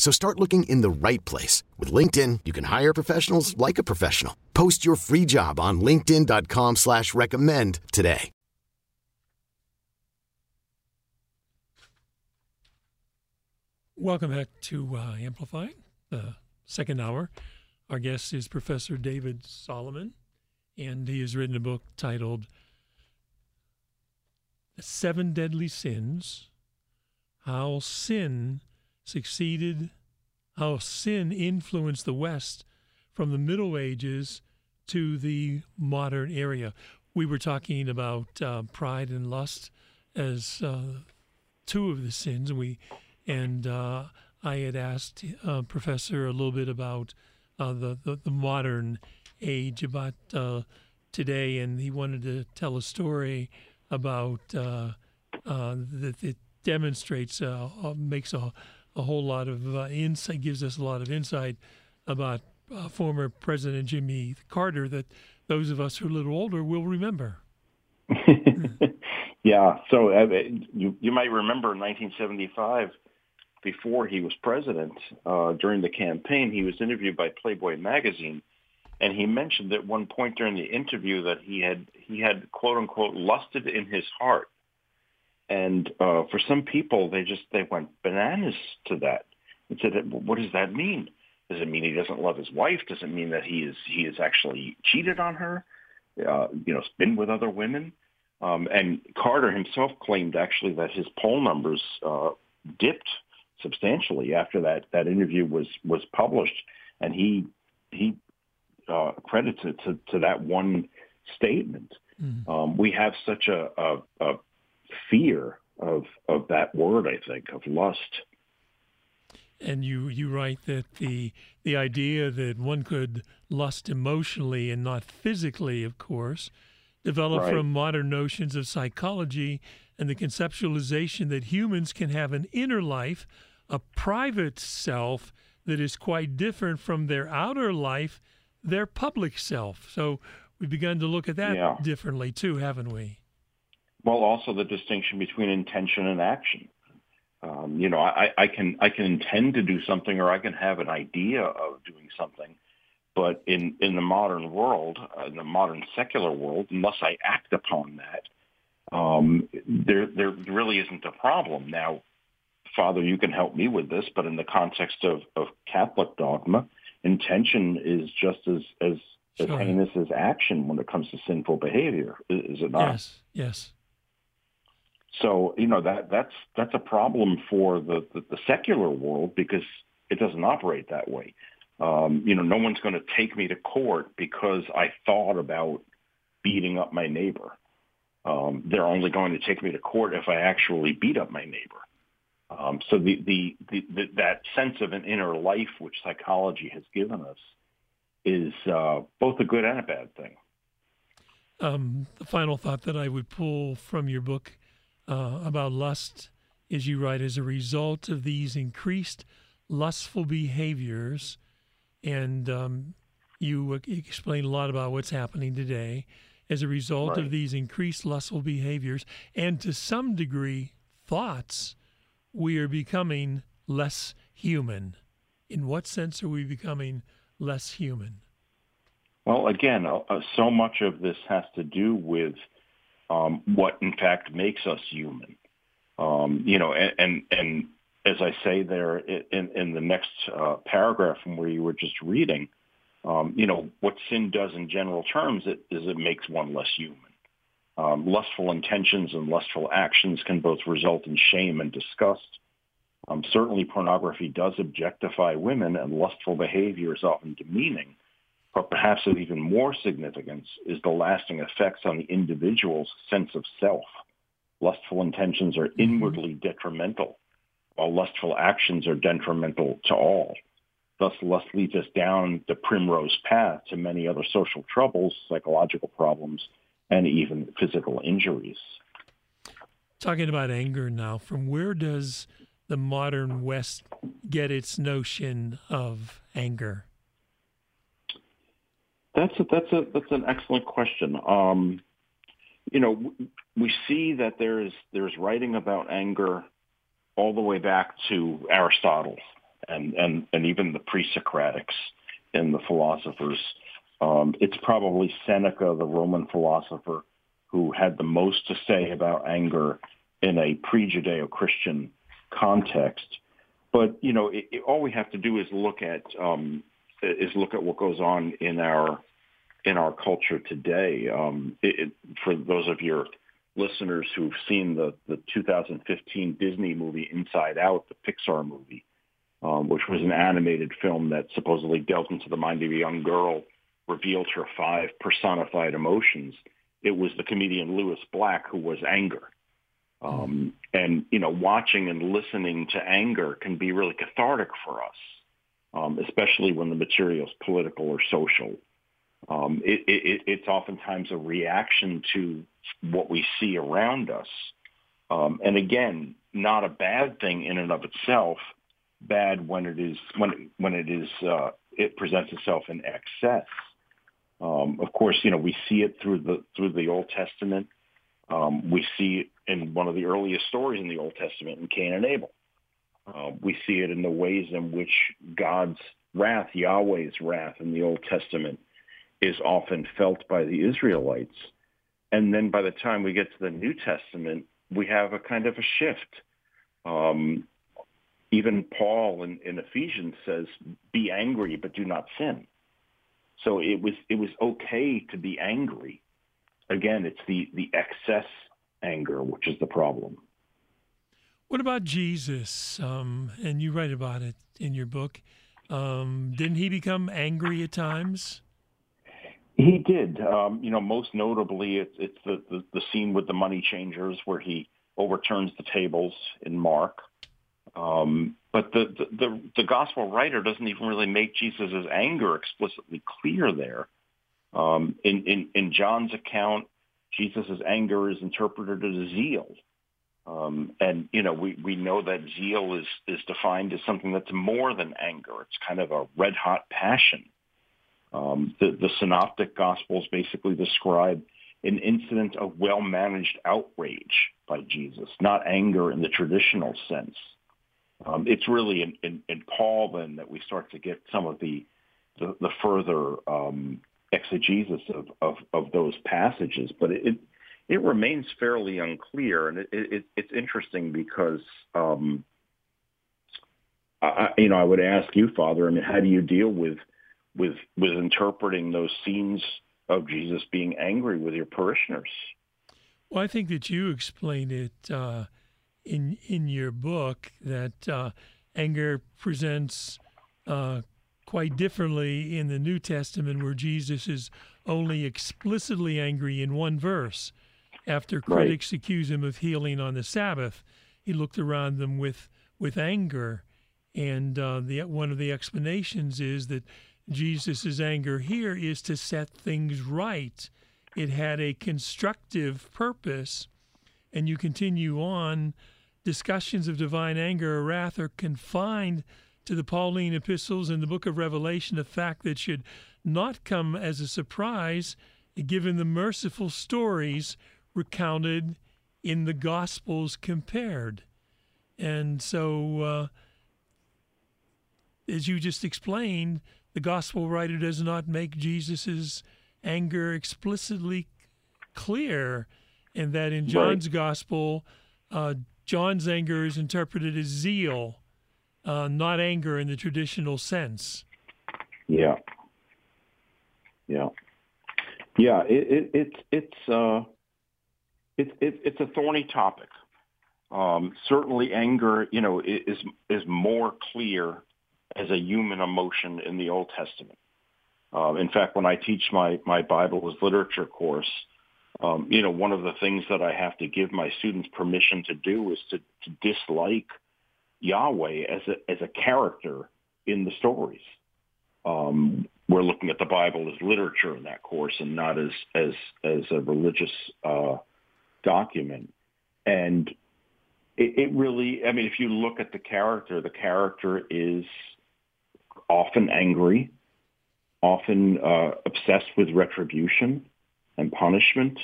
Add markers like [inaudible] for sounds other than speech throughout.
So start looking in the right place. With LinkedIn, you can hire professionals like a professional. Post your free job on linkedin.com slash recommend today. Welcome back to uh, Amplify, the second hour. Our guest is Professor David Solomon, and he has written a book titled The Seven Deadly Sins How Sin Succeeded, How Sin Influenced the West from the Middle Ages to the modern era. We were talking about uh, pride and lust as uh, two of the sins, and we and uh, I had asked uh, Professor a little bit about uh, the, the, the modern age, about uh, today, and he wanted to tell a story about that it demonstrates, makes a, a whole lot of insight, gives us a lot of insight about former President Jimmy Carter that those of us who are a little older will remember. [laughs] yeah, so uh, you you might remember in 1975 before he was president, uh, during the campaign, he was interviewed by Playboy magazine, and he mentioned at one point during the interview that he had he had quote unquote lusted in his heart, and uh, for some people they just they went bananas to that and said, "What does that mean? Does it mean he doesn't love his wife? Does it mean that he is he is actually cheated on her? Uh, you know, been with other women?" Um, and Carter himself claimed actually that his poll numbers uh, dipped substantially after that that interview was was published, and he he uh, credits it to, to that one statement. Mm. Um, we have such a, a, a fear of of that word, I think, of lust. And you you write that the the idea that one could lust emotionally and not physically, of course, developed right. from modern notions of psychology and the conceptualization that humans can have an inner life a private self that is quite different from their outer life, their public self. So we've begun to look at that yeah. differently too, haven't we? Well, also the distinction between intention and action. Um, you know, I, I can I can intend to do something, or I can have an idea of doing something, but in in the modern world, uh, in the modern secular world, unless I act upon that, um, there there really isn't a problem. Now, Father, you can help me with this, but in the context of, of Catholic dogma, intention is just as as, sure. as heinous as action when it comes to sinful behavior, is it not? Yes, yes. So you know that that's that's a problem for the, the, the secular world because it doesn't operate that way. Um, you know, no one's going to take me to court because I thought about beating up my neighbor. Um, they're only going to take me to court if I actually beat up my neighbor. Um, so the, the, the, the, that sense of an inner life, which psychology has given us, is uh, both a good and a bad thing. Um, the final thought that I would pull from your book uh, about lust is you write, as a result of these increased lustful behaviors, and um, you explain a lot about what's happening today, as a result right. of these increased lustful behaviors, and to some degree, thoughts we are becoming less human. In what sense are we becoming less human? Well, again, uh, uh, so much of this has to do with um, what, in fact, makes us human. Um, you know, and, and, and as I say there in, in the next uh, paragraph from where you were just reading, um, you know, what sin does in general terms it, is it makes one less human. Um, lustful intentions and lustful actions can both result in shame and disgust. Um, certainly pornography does objectify women and lustful behavior is often demeaning, but perhaps of even more significance is the lasting effects on the individual's sense of self. Lustful intentions are mm-hmm. inwardly detrimental, while lustful actions are detrimental to all. Thus, lust leads us down the primrose path to many other social troubles, psychological problems, and even physical injuries. Talking about anger now, from where does the modern West get its notion of anger? That's a, that's a that's an excellent question. Um, you know, we see that there is there's writing about anger all the way back to Aristotle and and and even the pre-Socratics and the philosophers. Um, it's probably Seneca, the Roman philosopher, who had the most to say about anger in a pre-Judeo-Christian context. But you know, it, it, all we have to do is look at um, is look at what goes on in our in our culture today. Um, it, for those of your listeners who've seen the the 2015 Disney movie Inside Out, the Pixar movie, um, which was an animated film that supposedly dealt into the mind of a young girl, revealed her five personified emotions. It was the comedian Lewis Black who was anger. Um, and, you know, watching and listening to anger can be really cathartic for us, um, especially when the material is political or social. Um, it, it, it's oftentimes a reaction to what we see around us. Um, and again, not a bad thing in and of itself, bad when it is when when it is uh, it presents itself in excess. Um, of course, you know we see it through the through the Old Testament. Um, we see it in one of the earliest stories in the Old Testament in Cain and Abel. Uh, we see it in the ways in which God's wrath, Yahweh's wrath in the Old Testament, is often felt by the Israelites. And then by the time we get to the New Testament, we have a kind of a shift. Um, even Paul in, in Ephesians says, "Be angry, but do not sin." So it was it was okay to be angry. Again, it's the the excess anger which is the problem. What about Jesus? Um, and you write about it in your book. Um, didn't he become angry at times? He did. Um, you know, most notably, it's, it's the, the, the scene with the money changers where he overturns the tables in Mark. Um, but the, the, the, the, gospel writer doesn't even really make Jesus' anger explicitly clear there. Um, in, in, in John's account, Jesus' anger is interpreted as zeal. Um, and, you know, we, we know that zeal is, is defined as something that's more than anger. It's kind of a red hot passion. Um, the, the synoptic gospels basically describe an incident of well-managed outrage by Jesus, not anger in the traditional sense. Um, it's really in, in, in, Paul then that we start to get some of the the, the further um, exegesis of, of, of, those passages, but it, it remains fairly unclear, and it, it, it's interesting because um, I, you know I would ask you, Father, I mean, how do you deal with with with interpreting those scenes of Jesus being angry with your parishioners? Well, I think that you explained it uh, in in your book that uh, anger presents uh, quite differently in the New Testament, where Jesus is only explicitly angry in one verse. After critics right. accuse him of healing on the Sabbath, he looked around them with with anger, and uh, the one of the explanations is that Jesus' anger here is to set things right. It had a constructive purpose. And you continue on discussions of divine anger or wrath are confined to the Pauline epistles and the book of Revelation, a fact that should not come as a surprise given the merciful stories recounted in the Gospels compared. And so, uh, as you just explained, the Gospel writer does not make Jesus' anger explicitly clear, and that in John's right. Gospel, uh, John's anger is interpreted as zeal, uh, not anger in the traditional sense. Yeah. Yeah. Yeah. It, it, it it's uh, it, it, it's a thorny topic. Um, certainly, anger, you know, is is more clear as a human emotion in the Old Testament. Um, in fact, when I teach my my Bible as literature course, um, you know, one of the things that I have to give my students permission to do is to, to dislike Yahweh as a as a character in the stories. Um, we're looking at the Bible as literature in that course and not as as as a religious uh, document. And it, it really, I mean, if you look at the character, the character is often angry, often uh, obsessed with retribution and punishment.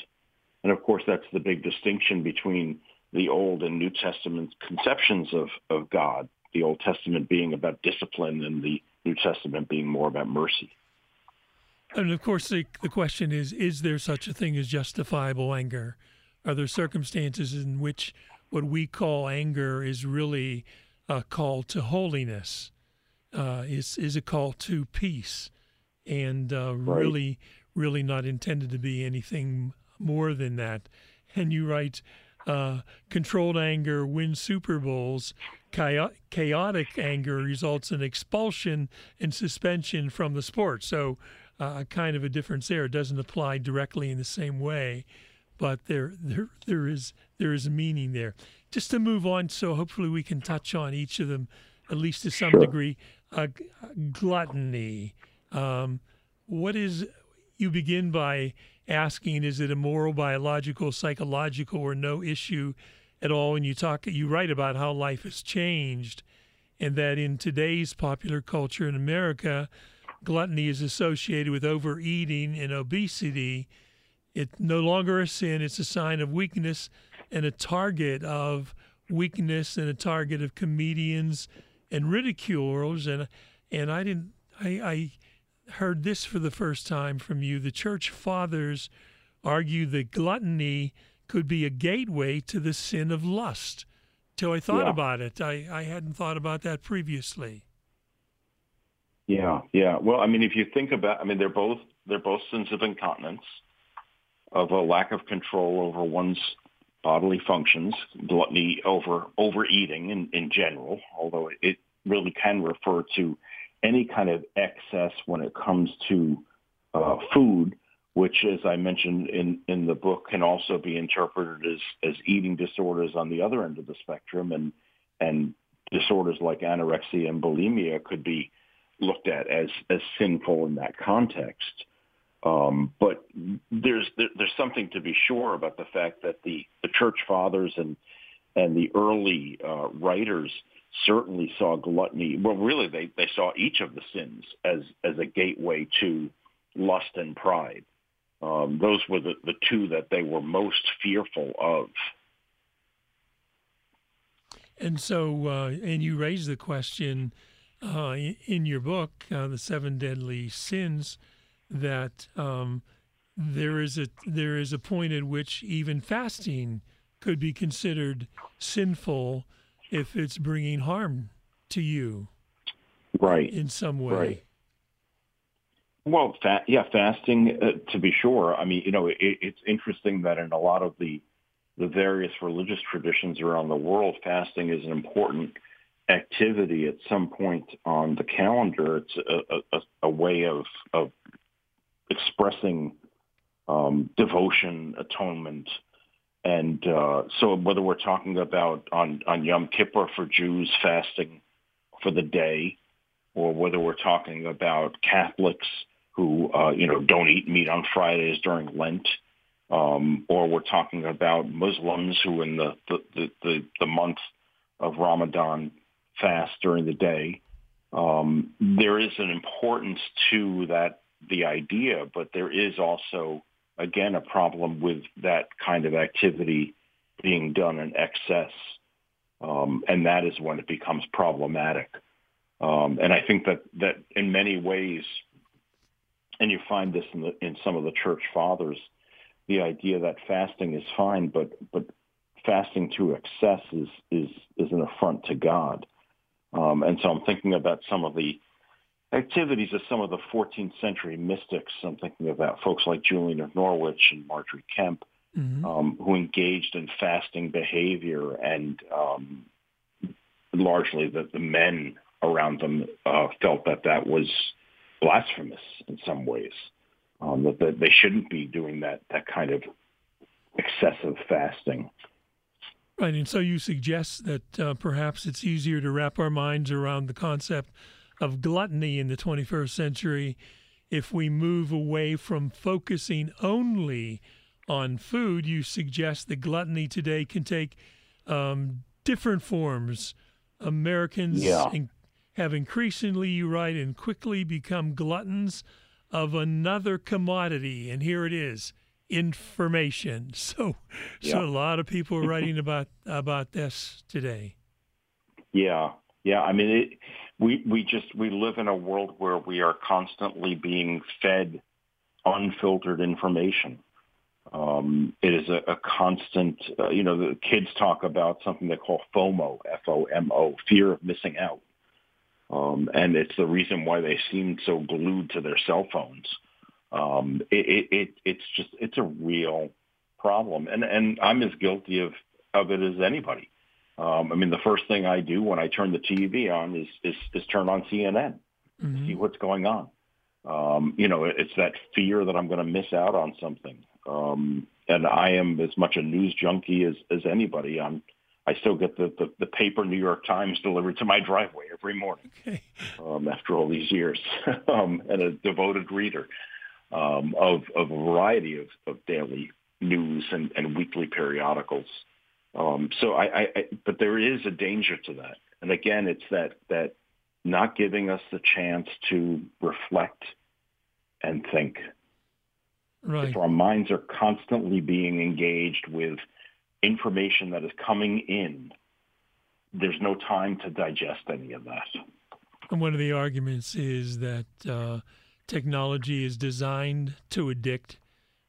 And of course, that's the big distinction between the Old and New Testament conceptions of, of God, the Old Testament being about discipline and the New Testament being more about mercy. And of course, the, the question is is there such a thing as justifiable anger? Are there circumstances in which what we call anger is really a call to holiness, uh, is, is a call to peace, and uh, right. really really not intended to be anything more than that. And you write, uh, controlled anger wins Super Bowls. Chaotic anger results in expulsion and suspension from the sport. So, uh, kind of a difference there. It doesn't apply directly in the same way, but there, there, there is there is a meaning there. Just to move on, so hopefully we can touch on each of them, at least to some sure. degree. Uh, gluttony. Um, what is you begin by asking, is it a moral, biological, psychological, or no issue at all? And you talk, you write about how life has changed, and that in today's popular culture in America, gluttony is associated with overeating and obesity. It's no longer a sin; it's a sign of weakness and a target of weakness and a target of comedians and ridiculers. And and I didn't, I, I heard this for the first time from you. The church fathers argue that gluttony could be a gateway to the sin of lust. Till I thought yeah. about it, I, I hadn't thought about that previously. Yeah, yeah. Well, I mean, if you think about, I mean, they're both they're both sins of incontinence, of a lack of control over one's bodily functions, gluttony over overeating in, in general, although it really can refer to any kind of excess when it comes to uh, food, which, as I mentioned in, in the book, can also be interpreted as, as eating disorders on the other end of the spectrum, and and disorders like anorexia and bulimia could be looked at as as sinful in that context. Um, but there's there, there's something to be sure about the fact that the the church fathers and and the early uh, writers certainly saw gluttony. Well, really, they, they saw each of the sins as, as a gateway to lust and pride. Um, those were the, the two that they were most fearful of. And so, uh, and you raise the question uh, in your book, uh, "The Seven Deadly Sins," that um, there is a there is a point at which even fasting could be considered sinful if it's bringing harm to you, right, in some way. Right. Well, fa- yeah, fasting uh, to be sure. I mean, you know, it, it's interesting that in a lot of the the various religious traditions around the world, fasting is an important activity at some point on the calendar. It's a, a, a way of of expressing um, devotion, atonement, and uh, so whether we're talking about on, on Yom Kippur for Jews fasting for the day, or whether we're talking about Catholics who, uh, you know, don't eat meat on Fridays during Lent, um, or we're talking about Muslims who in the, the, the, the, month of Ramadan fast during the day. Um, there is an importance to that, the idea, but there is also again, a problem with that kind of activity being done in excess. Um, and that is when it becomes problematic. Um, and I think that, that in many ways, and you find this in, the, in some of the church fathers, the idea that fasting is fine, but, but fasting to excess is is is an affront to God. Um, and so I'm thinking about some of the activities of some of the 14th century mystics. I'm thinking about folks like Julian of Norwich and Margery Kempe, mm-hmm. um, who engaged in fasting behavior, and um, largely the, the men around them uh, felt that that was blasphemous in some ways. Um, that, that they shouldn't be doing that that kind of excessive fasting. Right, and so you suggest that uh, perhaps it's easier to wrap our minds around the concept of gluttony in the 21st century if we move away from focusing only on food. You suggest that gluttony today can take um, different forms. Americans yeah. in, have increasingly, you write, and quickly become gluttons of another commodity. And here it is information. [laughs] So, yeah. so a lot of people are [laughs] writing about about this today. Yeah, yeah. I mean, it, we we just we live in a world where we are constantly being fed unfiltered information. Um, it is a, a constant. Uh, you know, the kids talk about something they call FOMO, F-O-M-O, fear of missing out, um, and it's the reason why they seem so glued to their cell phones um, it, it, it's just it's a real problem, and and I'm as guilty of of it as anybody. Um, I mean, the first thing I do when I turn the TV on is is, is turn on CNN, mm-hmm. see what's going on. Um, you know, it's that fear that I'm going to miss out on something. Um, and I am as much a news junkie as, as anybody. I'm, I still get the, the, the paper New York Times delivered to my driveway every morning okay. um, after all these years [laughs] um, and a devoted reader um, of, of a variety of, of daily news and, and weekly periodicals. Um, so I, I, I, but there is a danger to that. And again, it's that, that not giving us the chance to reflect and think. Right. If our minds are constantly being engaged with information that is coming in, there's no time to digest any of that. And one of the arguments is that uh, technology is designed to addict,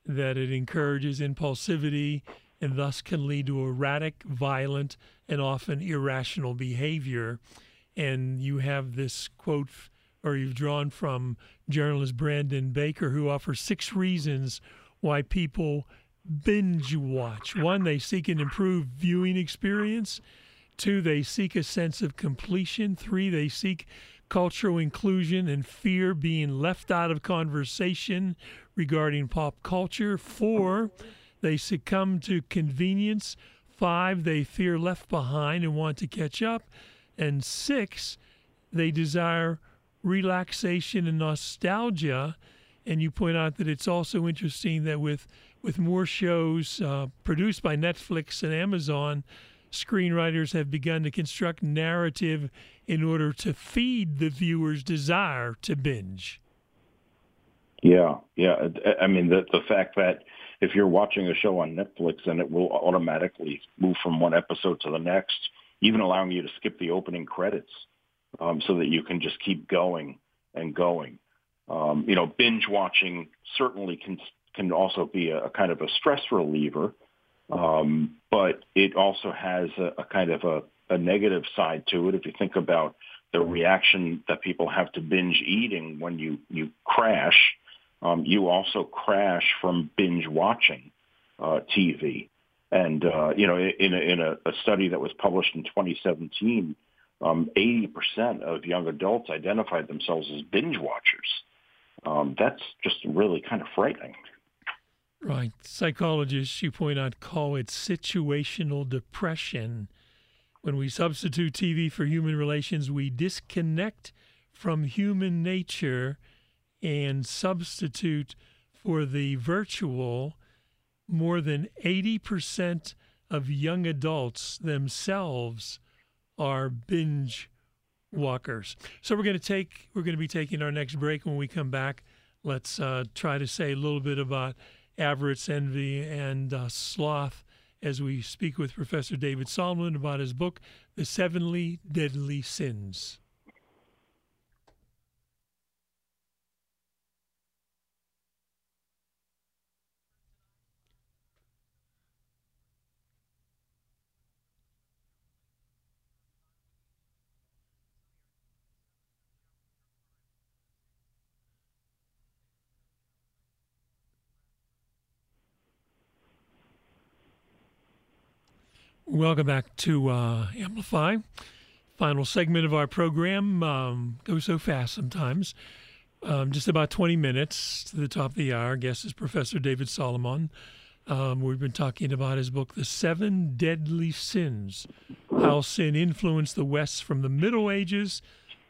that it encourages impulsivity and thus can lead to erratic, violent, and often irrational behavior. And you have this quote, or you've drawn from journalist Brandon Baker, who offers six reasons why people binge watch. One, they seek an improved viewing experience. Two, they seek a sense of completion. Three, they seek cultural inclusion and fear being left out of conversation regarding pop culture. Four, they succumb to convenience. Five, they fear left behind and want to catch up. And six, they desire relaxation and nostalgia. And you point out that it's also interesting that with with more shows uh, produced by Netflix and Amazon, screenwriters have begun to construct narrative in order to feed the viewer's desire to binge. Yeah, yeah. I mean, the the fact that if you're watching a show on Netflix and it will automatically move from one episode to the next, even allowing you to skip the opening credits, um, so that you can just keep going and going. Um, you know, binge watching certainly can can also be a, a kind of a stress reliever um, but it also has a, a kind of a, a negative side to it. If you think about the reaction that people have to binge eating when you, you crash, um, you also crash from binge watching uh, TV. And, uh, you know, in, a, in a, a study that was published in 2017, um, 80% of young adults identified themselves as binge watchers. Um, that's just really kind of frightening. Right. Psychologists, you point out, call it situational depression. When we substitute TV for human relations, we disconnect from human nature and substitute for the virtual. More than 80% of young adults themselves are binge walkers. So we're going to take we're going to be taking our next break when we come back. Let's uh, try to say a little bit about avarice, envy, and uh, sloth as we speak with Professor David Solomon about his book, The Sevenly Deadly Sins. Welcome back to uh, Amplify. Final segment of our program um, goes so fast sometimes. Um, just about 20 minutes to the top of the hour. Our guest is Professor David Solomon. Um, we've been talking about his book, The Seven Deadly Sins How Sin Influenced the West from the Middle Ages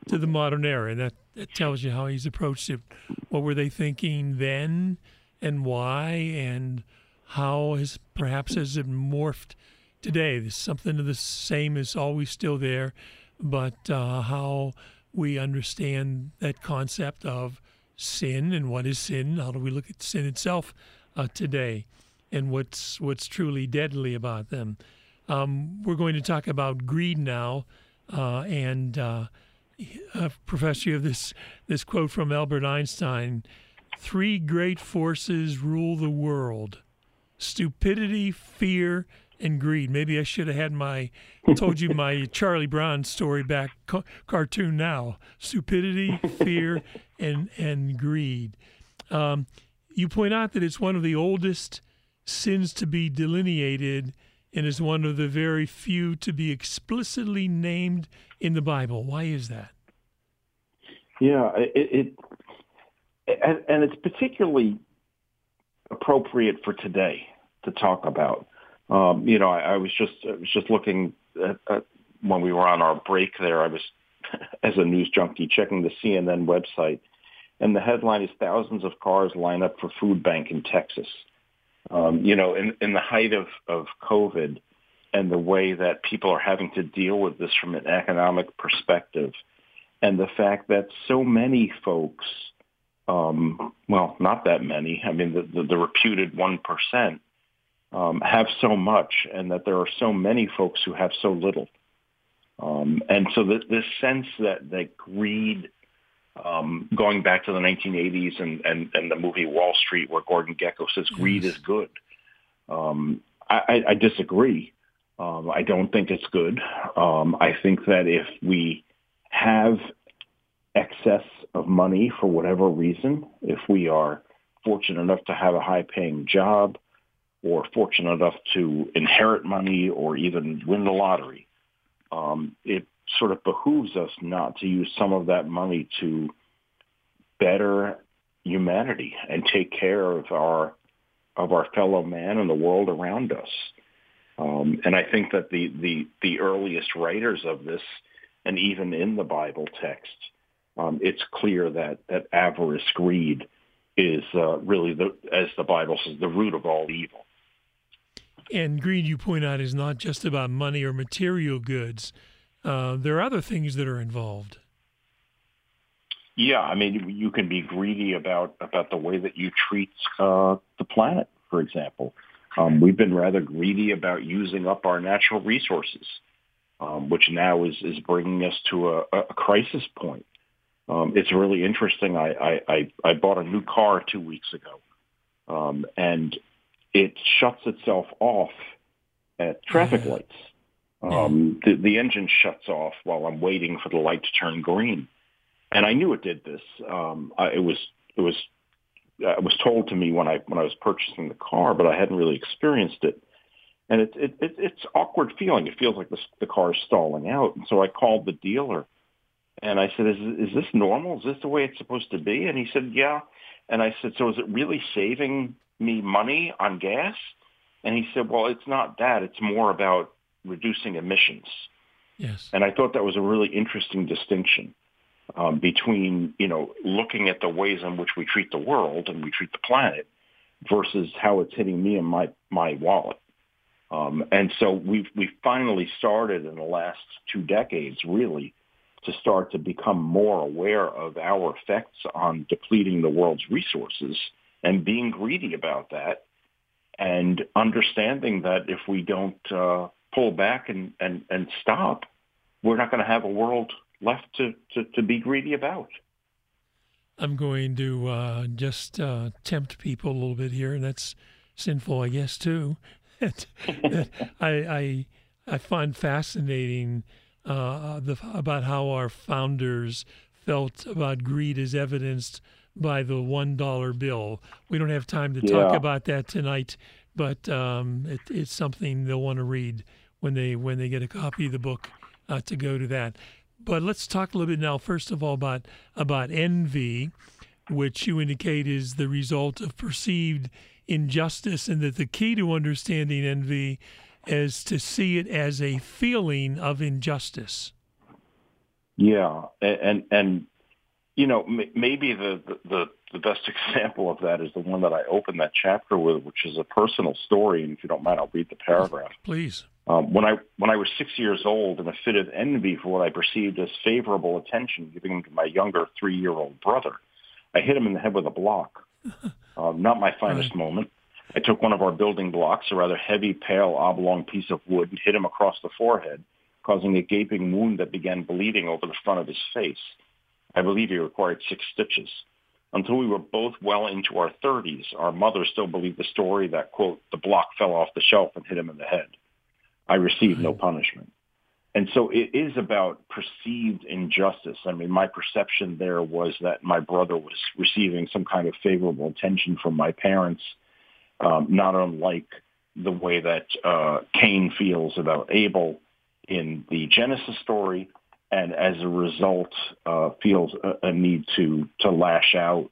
to the Modern Era. And that, that tells you how he's approached it. What were they thinking then and why, and how has perhaps has it morphed today. There's something of the same is always still there, but uh, how we understand that concept of sin and what is sin. How do we look at sin itself uh, today, and what's what's truly deadly about them? Um, we're going to talk about greed now, uh, and uh, Professor, you have this this quote from Albert Einstein: three great forces rule the world: stupidity, fear, and greed. Maybe I should have had my told you my [laughs] Charlie Brown story back ca- cartoon now. Stupidity, fear, [laughs] and and greed. Um, you point out that it's one of the oldest sins to be delineated and is one of the very few to be explicitly named in the Bible. Why is that? Yeah, it, it and, and it's particularly appropriate for today to talk about um, you know, I, I was just I was just looking at, at when we were on our break there. I was [laughs] as a news junkie checking the CNN website, and the headline is thousands of cars line up for food bank in Texas. Um, you know, in, in the height of, of COVID and the way that people are having to deal with this from an economic perspective, and the fact that so many folks, um, well, not that many, I mean, the, the, the reputed 1%, um, have so much and that there are so many folks who have so little. Um, and so the, this sense that, that greed, um, going back to the 1980s and, and, and the movie Wall Street where Gordon Gekko says greed is good. Um, I, I disagree. Um, I don't think it's good. Um, I think that if we have excess of money for whatever reason, if we are fortunate enough to have a high paying job, or fortunate enough to inherit money or even win the lottery, um, it sort of behooves us not to use some of that money to better humanity and take care of our of our fellow man and the world around us. Um, and I think that the, the the earliest writers of this, and even in the Bible text, um, it's clear that that avarice, greed, is uh, really the, as the Bible says, the root of all evil. And greed, you point out, is not just about money or material goods. Uh, there are other things that are involved. Yeah, I mean, you can be greedy about about the way that you treat uh, the planet, for example. Um, we've been rather greedy about using up our natural resources, um, which now is is bringing us to a, a crisis point. Um, it's really interesting. I, I, I bought a new car two weeks ago, um, and it shuts itself off at traffic [sighs] lights. Um, the, the engine shuts off while I'm waiting for the light to turn green, and I knew it did this. Um, I, it was it was uh, it was told to me when I when I was purchasing the car, but I hadn't really experienced it. And it, it, it it's awkward feeling. It feels like the, the car is stalling out. And so I called the dealer, and I said, "Is is this normal? Is this the way it's supposed to be?" And he said, "Yeah." And I said, "So is it really saving me money on gas? And he said, well, it's not that. It's more about reducing emissions. Yes. And I thought that was a really interesting distinction um, between, you know, looking at the ways in which we treat the world and we treat the planet versus how it's hitting me and my, my wallet. Um, and so we've, we've finally started in the last two decades, really, to start to become more aware of our effects on depleting the world's resources and being greedy about that and understanding that if we don't uh, pull back and, and, and stop, we're not going to have a world left to, to, to be greedy about. I'm going to uh, just uh, tempt people a little bit here, and that's sinful, I guess, too. [laughs] that, that I, I, I find fascinating uh, the, about how our founders felt about greed as evidenced by the one dollar bill. We don't have time to talk yeah. about that tonight, but um, it, it's something they'll want to read when they when they get a copy of the book uh, to go to that. But let's talk a little bit now, first of all, about about envy, which you indicate is the result of perceived injustice, and that the key to understanding envy is to see it as a feeling of injustice. Yeah, and and you know maybe the the the best [laughs] example of that is the one that I opened that chapter with, which is a personal story. And if you don't mind, I'll read the paragraph. Please. Um, when I when I was six years old, in a fit of envy for what I perceived as favorable attention given to my younger three year old brother, I hit him in the head with a block. [laughs] um, not my finest right. moment. I took one of our building blocks, a rather heavy, pale, oblong piece of wood, and hit him across the forehead causing a gaping wound that began bleeding over the front of his face. I believe he required six stitches. Until we were both well into our 30s, our mother still believed the story that, quote, the block fell off the shelf and hit him in the head. I received no punishment. And so it is about perceived injustice. I mean, my perception there was that my brother was receiving some kind of favorable attention from my parents, um, not unlike the way that uh, Cain feels about Abel in the Genesis story, and as a result, uh, feels a, a, need to to lash out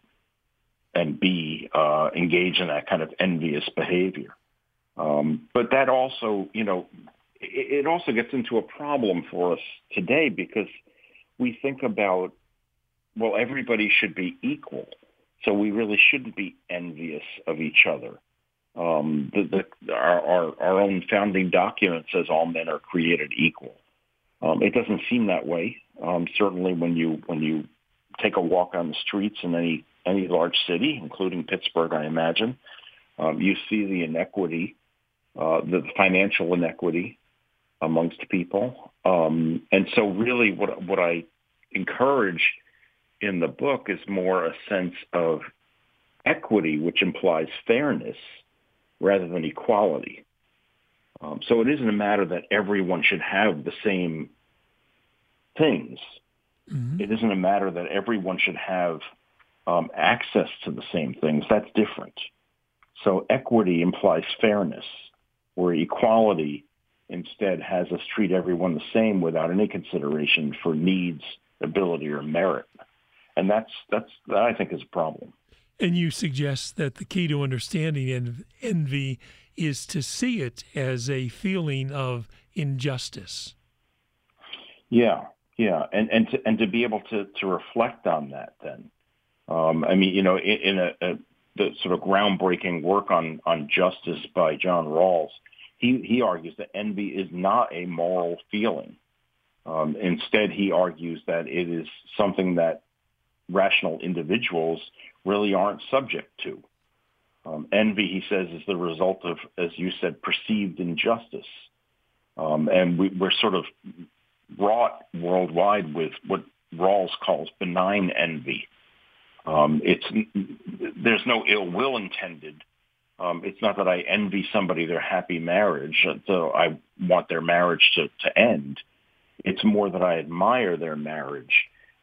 and be uh, engaged in that kind of envious behavior. Um, but that also, you know, it, it also gets into a problem for us today because we think about, well, everybody should be equal, so we really shouldn't be envious of each other. Um, the, the, our, our, our own founding document says all men are created equal. Um, it doesn't seem that way. Um, certainly, when you when you take a walk on the streets in any any large city, including Pittsburgh, I imagine, um, you see the inequity, uh, the financial inequity amongst people. Um, and so, really, what what I encourage in the book is more a sense of equity, which implies fairness rather than equality. Um, so it isn't a matter that everyone should have the same things. Mm-hmm. It isn't a matter that everyone should have um, access to the same things. That's different. So equity implies fairness, where equality instead has us treat everyone the same without any consideration for needs, ability, or merit. And that's that's that I think is a problem. And you suggest that the key to understanding envy is to see it as a feeling of injustice. Yeah, yeah, and and to and to be able to to reflect on that. Then, um, I mean, you know, in, in a, a, the sort of groundbreaking work on on justice by John Rawls, he he argues that envy is not a moral feeling. Um, instead, he argues that it is something that rational individuals really aren't subject to. Um, envy, he says, is the result of, as you said, perceived injustice. Um, and we, we're sort of wrought worldwide with what Rawls calls benign envy. Um, it's there's no ill will intended. Um, it's not that I envy somebody their happy marriage, so I want their marriage to, to end. It's more that I admire their marriage,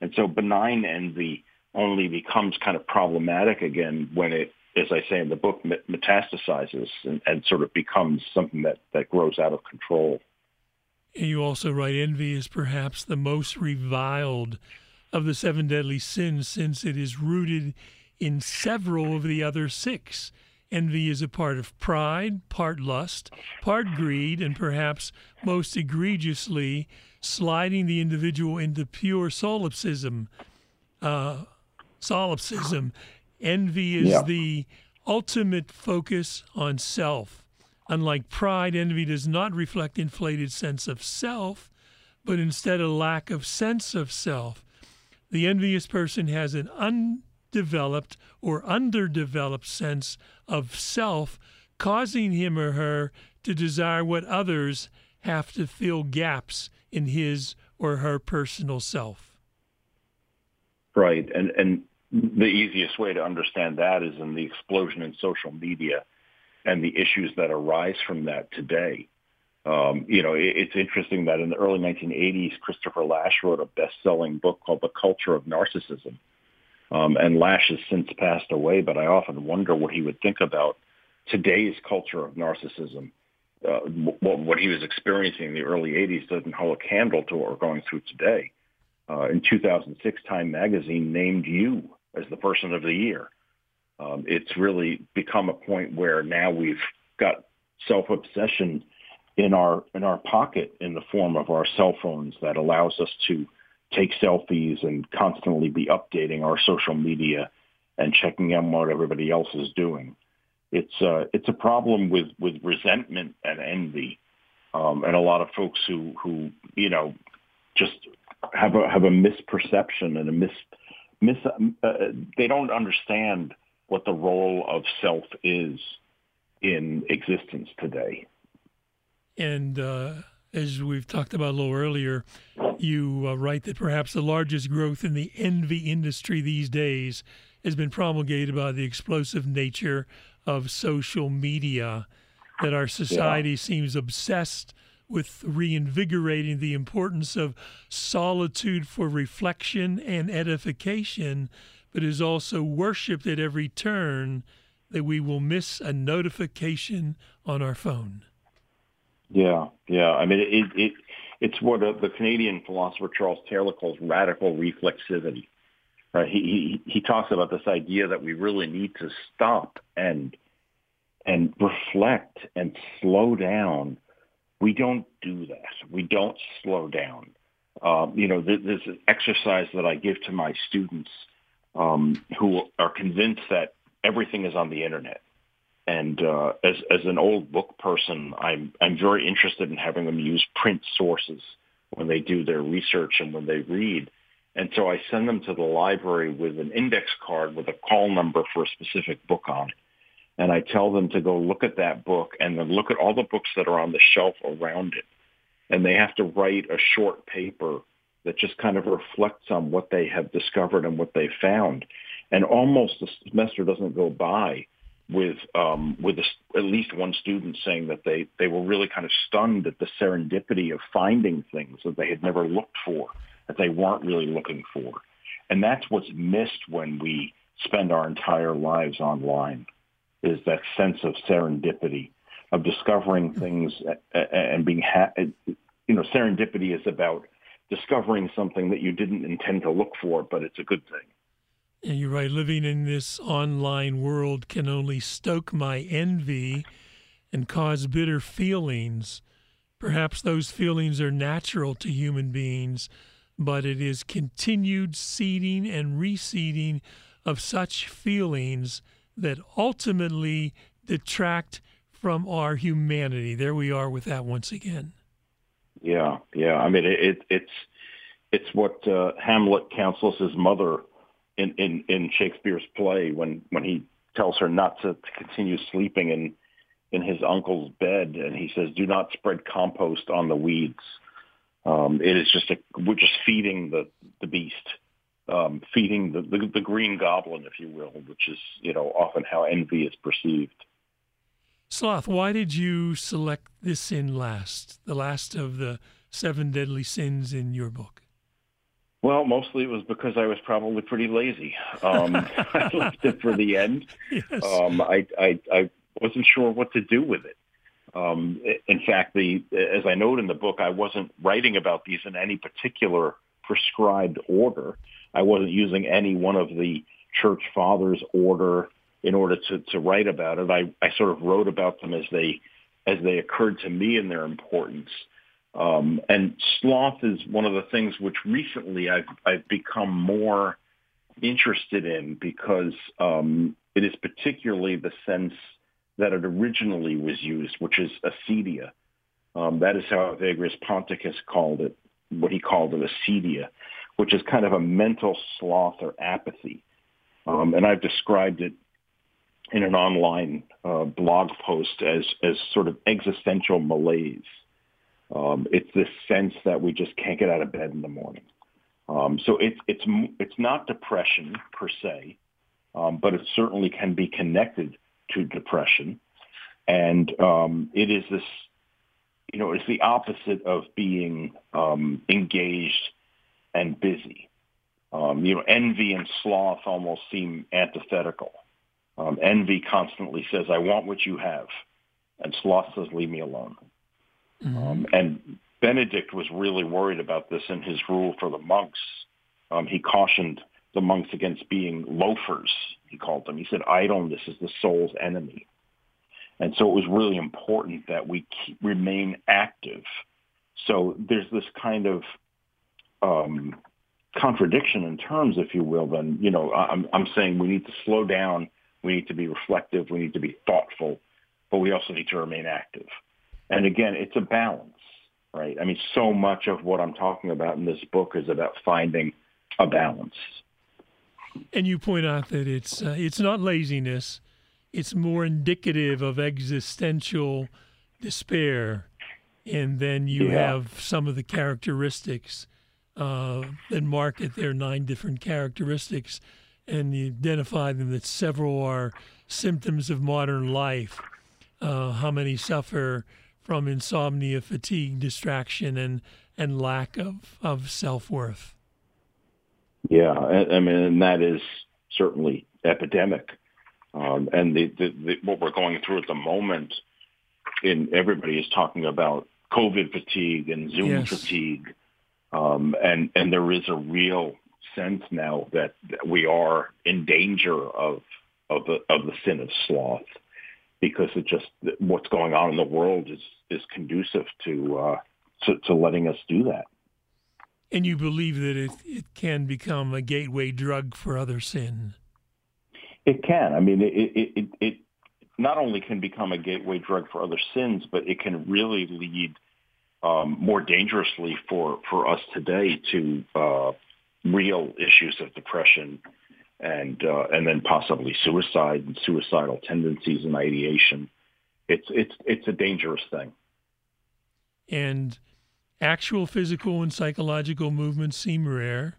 and so benign envy only becomes kind of problematic again when it, as I say in the book, metastasizes and, and sort of becomes something that, that grows out of control. You also write envy is perhaps the most reviled of the seven deadly sins since it is rooted in several of the other six. Envy is a part of pride, part lust, part greed, and perhaps most egregiously, sliding the individual into pure solipsism, uh, solipsism. Envy is yeah. the ultimate focus on self. Unlike pride, envy does not reflect inflated sense of self, but instead a lack of sense of self. The envious person has an undeveloped or underdeveloped sense of self, causing him or her to desire what others have to fill gaps in his or her personal self. Right. And and the easiest way to understand that is in the explosion in social media and the issues that arise from that today. Um, you know, it, it's interesting that in the early 1980s, Christopher Lasch wrote a best-selling book called The Culture of Narcissism. Um, and Lasch has since passed away, but I often wonder what he would think about today's culture of narcissism uh, what, what he was experiencing in the early 80s doesn't hold a candle to what we're going through today. Uh, in 2006, Time Magazine named you as the person of the year. Um, it's really become a point where now we've got self-obsession in our in our pocket in the form of our cell phones that allows us to take selfies and constantly be updating our social media and checking on what everybody else is doing. It's uh, it's a problem with with resentment and envy, um, and a lot of folks who who you know just have a have a misperception and a mis mis uh, they don't understand what the role of self is in existence today. And uh, as we've talked about a little earlier, you uh, write that perhaps the largest growth in the envy industry these days has been promulgated by the explosive nature of social media, that our society yeah. seems obsessed with reinvigorating the importance of solitude for reflection and edification, but is also worshipped at every turn that we will miss a notification on our phone. Yeah, yeah. I mean, it, it it's what the Canadian philosopher Charles Taylor calls radical reflexivity. Right? He, he he talks about this idea that we really need to stop and and reflect and slow down. We don't do that. We don't slow down. Um, you know, this, this exercise that I give to my students um, who are convinced that everything is on the internet. And uh, as as an old book person, I'm I'm very interested in having them use print sources when they do their research and when they read. And so I send them to the library with an index card with a call number for a specific book on it. And I tell them to go look at that book and then look at all the books that are on the shelf around it. And they have to write a short paper that just kind of reflects on what they have discovered and what they found. And almost the semester doesn't go by with um, with a, at least one student saying that they they were really kind of stunned at the serendipity of finding things that they had never looked for, that they weren't really looking for, and that's what's missed when we spend our entire lives online, is that sense of serendipity, of discovering things and being ha- you know serendipity is about discovering something that you didn't intend to look for, but it's a good thing. And you're right, living in this online world can only stoke my envy and cause bitter feelings. Perhaps those feelings are natural to human beings, but it is continued seeding and reseeding of such feelings that ultimately detract from our humanity. There we are with that once again. Yeah, yeah. I mean, it, it's it's what uh, Hamlet counsels his mother in, in in Shakespeare's play when when he tells her not to, to continue sleeping in in his uncle's bed, and he says, "Do not spread compost on the weeds." Um, it is just a we're just feeding the the beast, um, feeding the, the the green goblin, if you will, which is you know often how envy is perceived. Sloth, why did you select this sin last, the last of the seven deadly sins in your book? Well, mostly it was because I was probably pretty lazy. Um, [laughs] I left it for the end. [laughs] Yes. Um, I, I, I wasn't sure what to do with it. Um, in fact, the as I note in the book, I wasn't writing about these in any particular prescribed order. I wasn't using any one of the church fathers' order in order to, to write about it. I, I sort of wrote about them as they as they occurred to me in their importance. Um, and sloth is one of the things which recently I've, I've become more interested in because um, it is particularly the sense that it originally was used, which is acedia. Um, that is how Evagrius Ponticus called it, what he called it, acedia, which is kind of a mental sloth or apathy. Um, and I've described it in an online uh, blog post as as sort of existential malaise. Um, it's this sense that we just can't get out of bed in the morning. Um, so it's it's it's not depression per se, um, but it certainly can be connected to depression, and um, it is this, you know, it's the opposite of being um, engaged and busy. Um, you know, envy and sloth almost seem antithetical. Envy constantly says, I want what you have. And Sloth says, leave me alone. Mm-hmm. Um, and Benedict was really worried about this in his rule for the monks. Um, he cautioned the monks against being loafers, he called them. He said, idleness is the soul's enemy. And so it was really important that we keep, remain active. So there's this kind of um, contradiction in terms, if you will. Then you know, I'm, I'm saying we need to slow down, we need to be reflective, we need to be thoughtful, but we also need to remain active. And again, it's a balance, right? I mean, so much of what I'm talking about in this book is about finding a balance. And you point out that it's uh, it's not laziness; it's more indicative of existential despair. And then you yeah. have some of the characteristics uh, that market their nine different characteristics, and you identify them that several are symptoms of modern life. Uh, how many suffer from insomnia, fatigue, distraction, and and lack of of self worth. Yeah, I, I mean, and that is certainly epidemic. Um, and the, the, the, what we're going through at the moment, in everybody is talking about COVID fatigue and Zoom yes. fatigue, um, and and there is a real sense now that, that we are in danger of of the of the sin of sloth, because it just what's going on in the world is is conducive to uh, to, to letting us do that. And you believe that it, it can become a gateway drug for other sin. It can. I mean, it, it, it, it not only can become a gateway drug for other sins, but it can really lead um, more dangerously for, for us today to uh, real issues of depression and uh, and then possibly suicide and suicidal tendencies and ideation. It's it's it's a dangerous thing. And actual physical and psychological movements seem rare.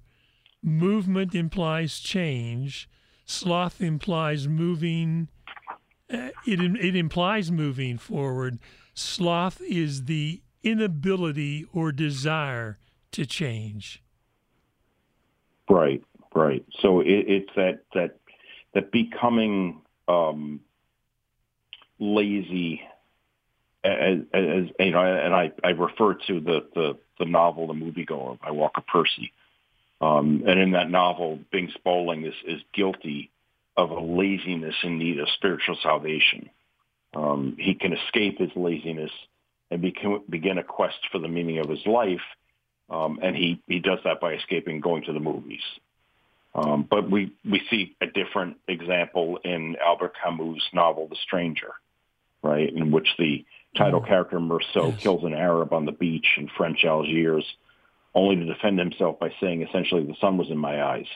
Movement implies change. Sloth implies moving. Uh, it it implies moving forward. Sloth is the inability or desire to change. Right, right. So it, it's that that that becoming um, lazy, as, as, you know, and I, I refer to the, the the novel The Moviegoer by Walker Percy, um, and in that novel, Binx Bolling is is guilty of a laziness in need of spiritual salvation. Um, he can escape his laziness and begin a quest for the meaning of his life. Um, and he, he does that by escaping going to the movies. Um, but we, we see a different example in Albert Camus' novel, The Stranger, right, in which the title mm. character Meursault yes. kills an Arab on the beach in French Algiers, only to defend himself by saying essentially the sun was in my eyes.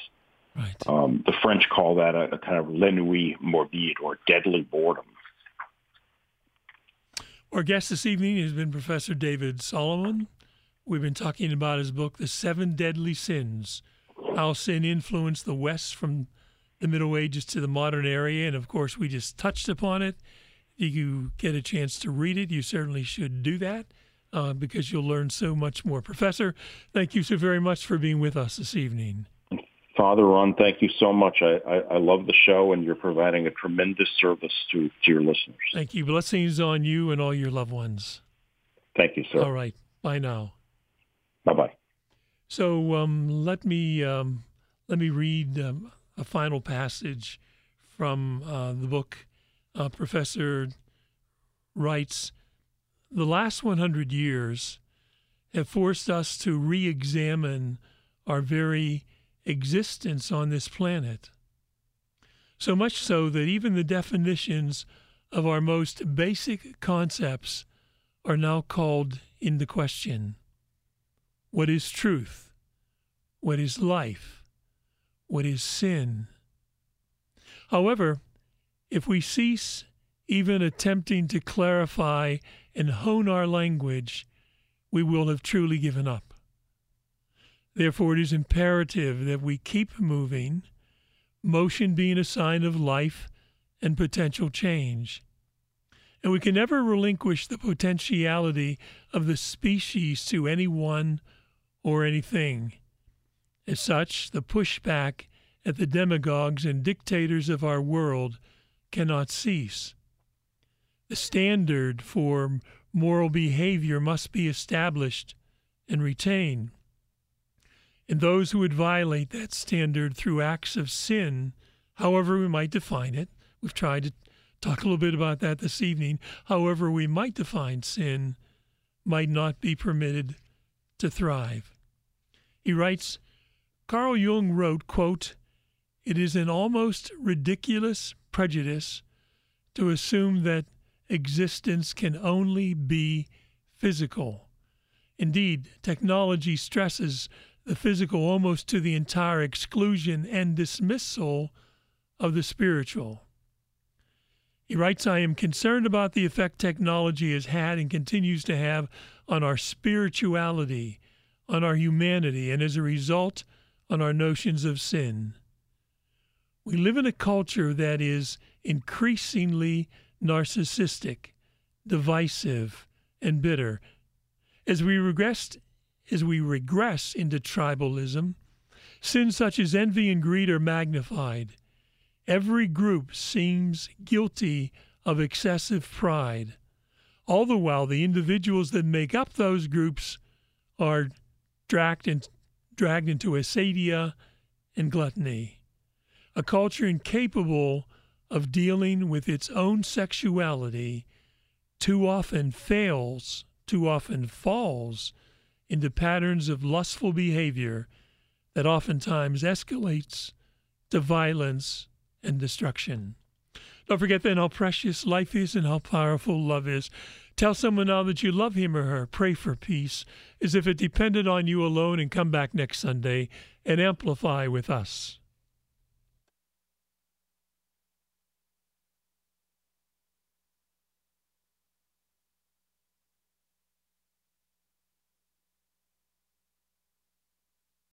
Right. Um, the French call that a, a kind of l'ennui morbide or deadly boredom. Our guest this evening has been Professor David Solomon. We've been talking about his book, The Seven Deadly Sins How Sin Influenced the West from the Middle Ages to the Modern Era. And of course, we just touched upon it. If you get a chance to read it, you certainly should do that uh, because you'll learn so much more. Professor, thank you so very much for being with us this evening. Father Ron, thank you so much. I, I, I, love the show, and you're providing a tremendous service to, to your listeners. Thank you. Blessings on you and all your loved ones. Thank you, sir. All right. Bye now. Bye bye. So um, let me um, let me read um, a final passage from uh, the book. Uh, Professor writes, "The last 100 years have forced us to re-examine our very." existence on this planet. So much so that even the definitions of our most basic concepts are now called into question. What is truth? What is life? What is sin? However, if we cease even attempting to clarify and hone our language, we will have truly given up. Therefore, it is imperative that we keep moving, motion being a sign of life and potential change. And we can never relinquish the potentiality of the species to anyone or anything. As such, the pushback at the demagogues and dictators of our world cannot cease. The standard for moral behavior must be established and retained. And those who would violate that standard through acts of sin, however we might define it, we've tried to talk a little bit about that this evening, however we might define sin, might not be permitted to thrive. He writes, Carl Jung wrote, quote, It is an almost ridiculous prejudice to assume that existence can only be physical. Indeed, technology stresses the physical almost to the entire exclusion and dismissal of the spiritual. He writes, I am concerned about the effect technology has had and continues to have on our spirituality, on our humanity, and as a result, on our notions of sin. We live in a culture that is increasingly narcissistic, divisive, and bitter. As we regress, as we regress into tribalism, sins such as envy and greed are magnified Every group seems guilty of excessive pride. All the while, the individuals that make up those groups are dragged, in, dragged into acedia and gluttony. A culture incapable of dealing with its own sexuality too often fails, too often falls into patterns of lustful behavior that oftentimes escalates to violence and destruction. Don't forget then how precious life is and how powerful love is. Tell someone now that you love him or her. Pray for peace as if it depended on you alone and come back next Sunday and amplify with us.